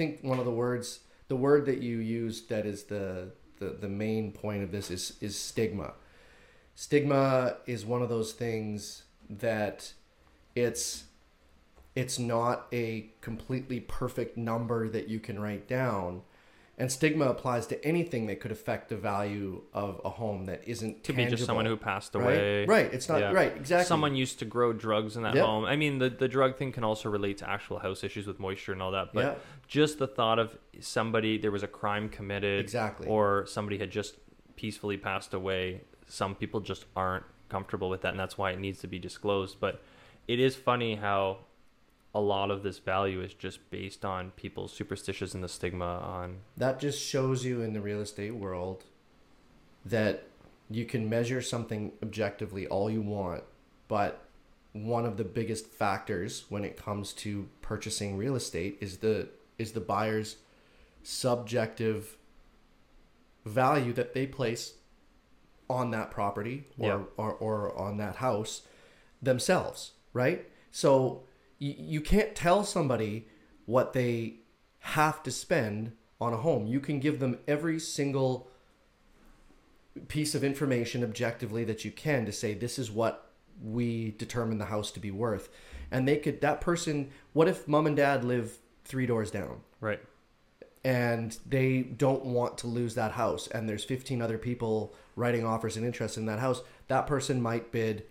think one of the words, the word that you used that is the the, the main point of this is is stigma. Stigma is one of those things that it's it's not a completely perfect number that you can write down. And stigma applies to anything that could affect the value of a home that isn't Could be just someone who passed away. Right. right. It's not Yeah. right. Exactly. Someone used to grow drugs in that Yep. home. I mean, the, the drug thing can also relate to actual house issues with moisture and all that. But Yeah. just the thought of somebody, there was a crime committed. Exactly. Or somebody had just peacefully passed away. Some people just aren't comfortable with that. And that's why it needs to be disclosed. But it is funny how a lot of this value is just based on people's superstitions and the stigma on. that just shows you in the real estate world that you can measure something objectively all you want, but one of the biggest factors when it comes to purchasing real estate is the is the buyer's subjective value that they place on that property or, Yeah. or, or on that house themselves, right? So you, you can't tell somebody what they have to spend on a home. You can give them every single piece of information objectively that you can to say this is what we determine the house to be worth. And they could that person what if mom and dad live 3 doors down? Right. and they don't want to lose that house and there's 15 other people writing offers and interest in that house that person might bid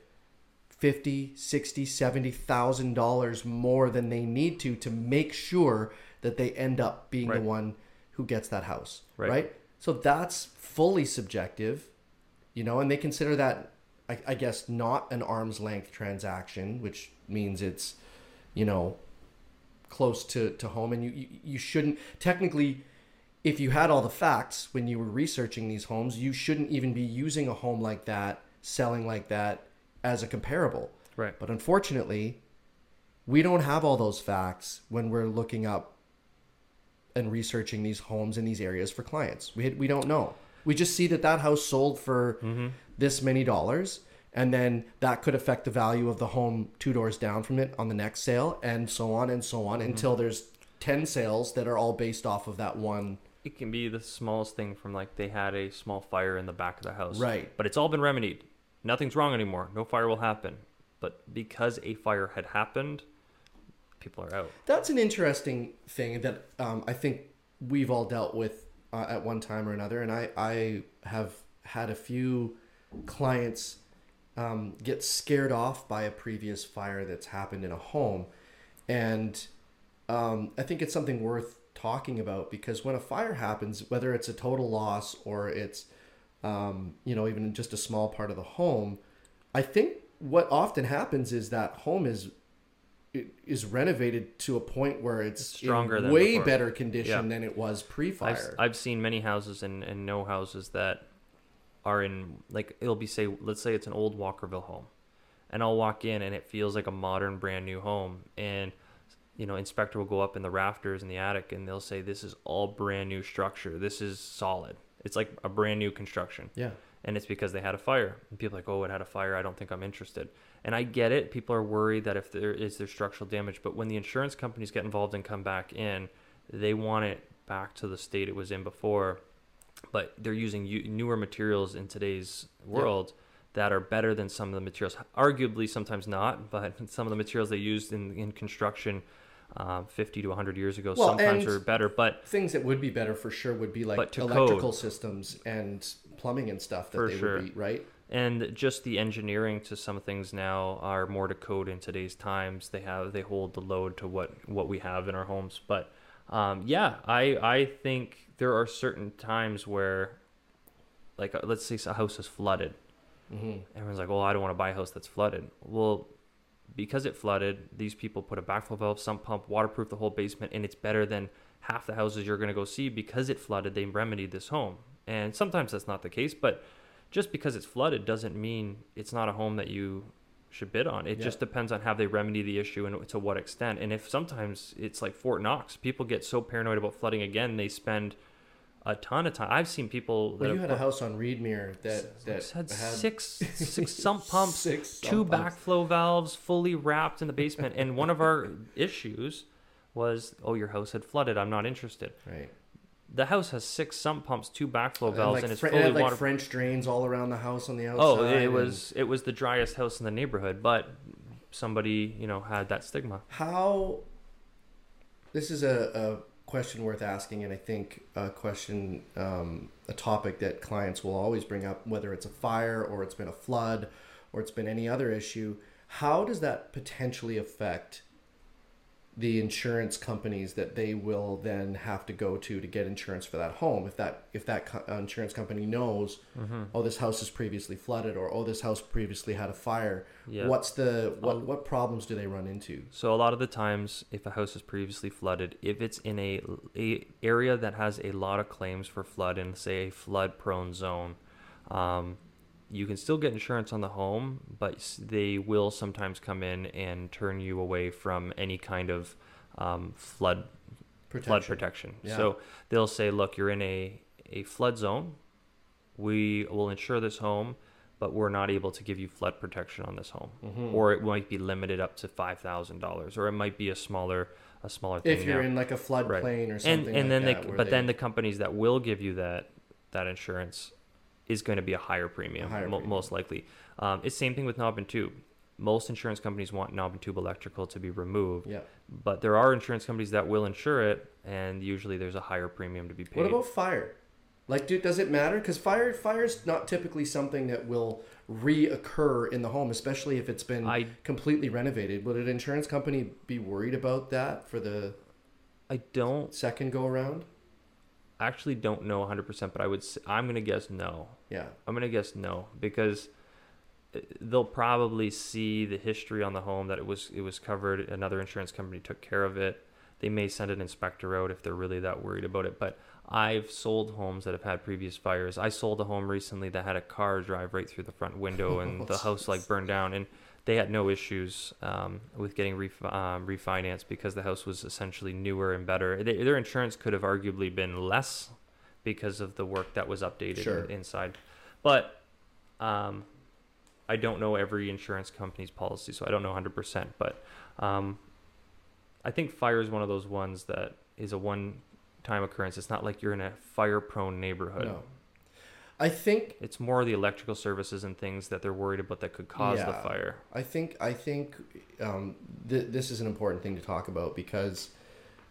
50 60 70 thousand dollars more than they need to to make sure that they end up being Right. the one who gets that house Right. right. so that's fully subjective you know and they consider that I, I guess not an arm's length transaction which means it's you know close to, to home and you, you you shouldn't technically if you had all the facts when you were researching these homes you shouldn't even be using a home like that selling like that as a comparable Right. but unfortunately we don't have all those facts when we're looking up and researching these homes in these areas for clients we, we don't know we just see that that house sold for mm-hmm. this many dollars and then that could affect the value of the home two doors down from it on the next sale and so on and so on mm-hmm. until there's 10 sales that are all based off of that one It can be the smallest thing from like they had a small fire in the back of the house. Right. But it's all been remedied. Nothing's wrong anymore. No fire will happen. But because a fire had happened, people are out. that's an interesting thing that um, I think we've all dealt with uh, at one time or another. And I, I have had a few clients um, get scared off by a previous fire that's happened in a home. And um, I think it's something worth talking about because when a fire happens, whether it's a total loss or it's, um, you know, even just a small part of the home, I think what often happens is that home is it is renovated to a point where it's, It's stronger way before. better condition Yeah. than it was I've, pre-fire. I've seen many houses and, and no houses that are in like it'll be say let's say it's an old Walkerville home, and I'll walk in and it feels like a modern brand new home and you know inspector will go up in the rafters in the attic and they'll say this is all brand new structure this is solid it's like a brand new construction yeah, and it's because they had a fire. And people are like, oh, it had a fire. I don't think I'm interested. And I get it. People are worried that if there is there structural damage, but when the insurance companies get involved and come back in, they want it back to the state it was in before. But they're using newer materials in today's world that are better than some of the materials. Arguably, sometimes not, but some of the materials they used in in construction. Um, 50 to 100 years ago Well, sometimes are better but things that would be better for sure would be like electrical code. systems and plumbing and stuff that they sure. would be right. and just the engineering to some things now are more to code in today's times they have they hold the load to what what we have in our homes but um, yeah i i think there are certain times where like uh, let's say a house is flooded Mm-hmm. everyone's like well i don't want to buy a house that's flooded well because it flooded these people put a backflow valve sump pump waterproof the whole basement and it's better than half the houses you're going to go see because it flooded they remedied this home and sometimes that's not the case but just because it's flooded doesn't mean it's not a home that you should bid on. It Yeah. just depends on how they remedy the issue and to what extent. And if sometimes it's like Fort Knox, people get so paranoid about flooding again, they spend a ton of time. I've seen people that Well, you had a house on Reedmere that that had, had six six sump pumps, six two pumps. backflow valves, fully wrapped in the basement. and one of our issues was, "Oh, your house had flooded. I'm not interested." Right. The house has six sump pumps, two backflow And, valves, like, and it's Fre- it had, like water. French drains all around the house on the oh, outside. oh, it and was it was the driest house in the neighborhood, but somebody you know had that stigma. How? This is a, a question worth asking, and I think a question, um, a topic that clients will always bring up, whether it's a fire or it's been a flood or it's been any other issue. How does that potentially affect the insurance companies that they will then have to go to to get insurance for that home? If that if that co- uh, insurance company knows, Mm-hmm. oh, this house is previously flooded, or oh, this house previously had a fire. Yeah. What's the what what problems do they run into? So a lot of the times, if a house is previously flooded, if it's in a, a area that has a lot of claims for flood in, say, a flood-prone zone, um, you can still get insurance on the home, but they will sometimes come in and turn you away from any kind of um, flood flood protection. Yeah. So they'll say, look, you're in a, a flood zone. We will insure this home, but we're not able to give you flood protection on this home. Mhm. Or it might be limited up to five thousand dollars, or it might be a smaller a smaller thing. if you're now. in like a floodplain Right. or something and like then that, they but they- then the companies that will give you that that insurance is going to be a higher premium, higher mo- premium. most likely. Um, it's same thing with knob and tube. Most insurance companies want knob and tube electrical to be removed, yeah. but there are insurance companies that will insure it, and usually there's a higher premium to be paid. What about fire? Like, dude, does it matter? Because fire, fire's not typically something that will reoccur in the home, especially if it's been I completely renovated. Would an insurance company be worried about that for the I don't second go around? I actually don't know 100%, but I would I'm going to guess no. Yeah. I'm going to guess no because uh, they'll probably see the history on the home that it was it was covered another insurance company took care of it. They may send an inspector out if they're really that worried about it, but I've sold homes that have had previous fires. I sold a home recently that had a car drive right through the front window and the house like burned down and they had no issues um, with getting ref- um, refinanced because the house was essentially newer and better. They, their insurance could have arguably been less because of the work that was updated Sure. inside. But um, I don't know every insurance company's policy, so I don't know 100%. But um, I think fire is one of those ones that is a one time occurrence. It's not like you're in a fire prone neighborhood. No. I think It's more the electrical services and things that they're worried about that could cause the fire. I think I think um, th- this is an important thing to talk about because,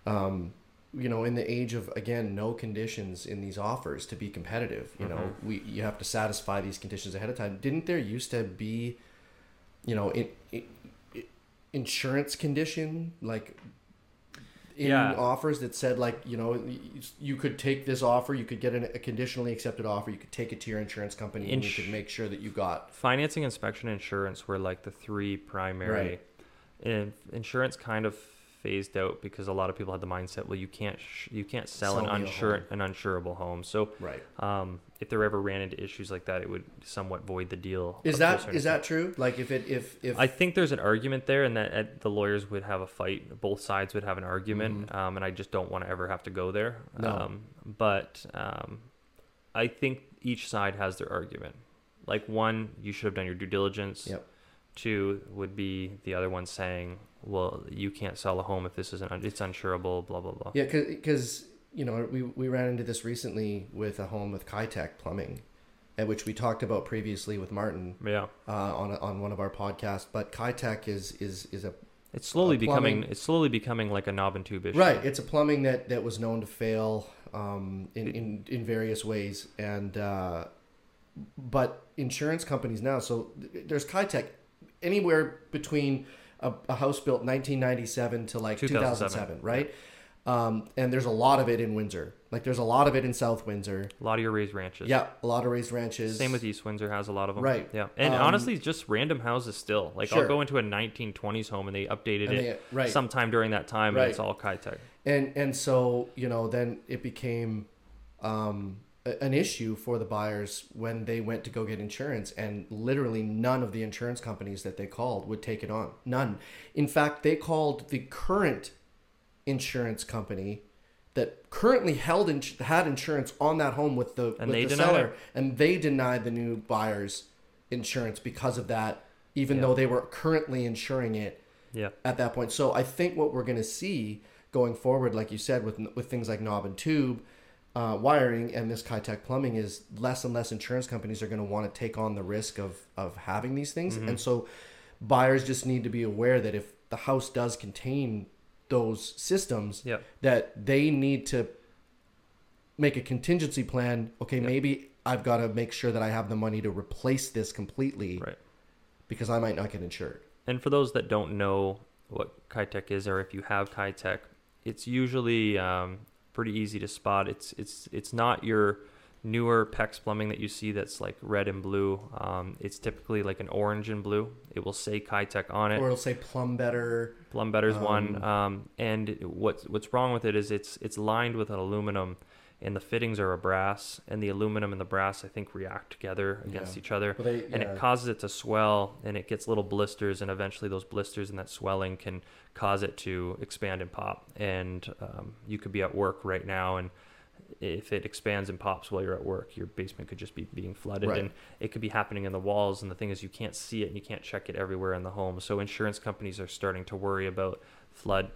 um, you know, in the age of again no conditions in these offers to be competitive, you know, Mhm. we you have to satisfy these conditions ahead of time. Didn't there used to be, you know, in, in, insurance condition like in Yeah. offers that said like you know you could take this offer you could get an, a conditionally accepted offer you could take it to your insurance company and you could make sure that you got Financing, inspection, insurance were like the three primary. Right. And insurance kind of phased out because a lot of people had the mindset, well, you can't sh- you can't sell, Sell an unsure an unsurable home. So right um, if there ever ran into issues like that, it would somewhat void the deal. Is up to a that is that true? Like if it if if I think there's an argument there, and that uh, the lawyers would have a fight. Both sides would have an argument, um, and I just don't want to ever have to go there. Mm-hmm. No. Um, but um, I think each side has their argument. Like one, you should have done your due diligence. Yep. Two would be the other one saying, "Well, you can't sell a home if this isn't. Un- it's unsurable." Blah blah blah. yeah because you know we we ran into this recently with a home with Kitec Plumbing, at which we talked about previously with Martin Yeah. uh, on a, on one of our podcasts. But Kitec is is is a It's slowly becoming. It's slowly becoming like a knob and tube issue. right. It's a plumbing that that was known to fail um, in, in in various ways, and uh, but insurance companies now. So th- there's Kitec anywhere between a, a house built 1997 to like 2007. 2007, right? Um, and there's a lot of it in Windsor. Like there's a lot of it in South Windsor. A lot of your raised ranches. Yeah, a lot of raised ranches. Same with East Windsor has a lot of them. Right. Yeah. And Um, honestly, just random houses still. Like Sure. I'll go into a 1920s home and they updated And it they- right. sometime during that time, Right. and it's all Kitec. and and so you know then it became um, an issue for the buyers when they went to go get insurance and literally none of the insurance companies that they called would take it on none in fact they called the current insurance company that currently held ins- had insurance on that home with the And with the seller it. and they denied the new buyers insurance because of that even Yeah. though they were currently insuring it Yeah. at that point. So I think what we're going to see going forward, like you said, with with things like knob and tube. Uh, wiring and this Kitec plumbing is less and less insurance companies are going to want to take on the risk of of having these things, Mm-hmm. and so buyers just need to be aware that if the house does contain those systems, Yep. that they need to make a contingency plan. Okay, maybe I've got to make sure that I have the money to replace this completely Right. because I might not get insured. And for those that don't know what Kitec is, or if you have Kitec, it's usually um, pretty easy to spot. It's it's it's not your newer PEX plumbing that you see that's like red and blue. Um, it's typically like an orange and blue. It will say Kitec on it. Or it'll say PlumbBetter. Plum Better's Um, one. Um, and what's what's wrong with it is it's it's lined with an aluminum, and the fittings are a brass, and the aluminum and the brass I think react together against Yeah. each other, Well, they- and yeah. it causes it to swell, and it gets little blisters, and eventually those blisters and that swelling can cause it to expand and pop. And um, you could be at work right now and if it expands and pops while you're at work, your basement could just be being flooded, Right. and it could be happening in the walls. And the thing is, you can't see it, and you can't check it everywhere in the home. So insurance companies are starting to worry about flood,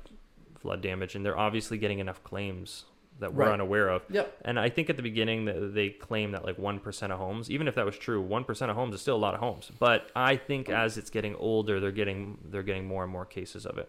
flood damage, and they're obviously getting enough claims that we're Right. unaware of. Yep. And I think at the beginning that they claim that like one percent of homes, even if that was true, one percent of homes is still a lot of homes. But I think as it's getting older, they're getting they're getting more and more cases of it.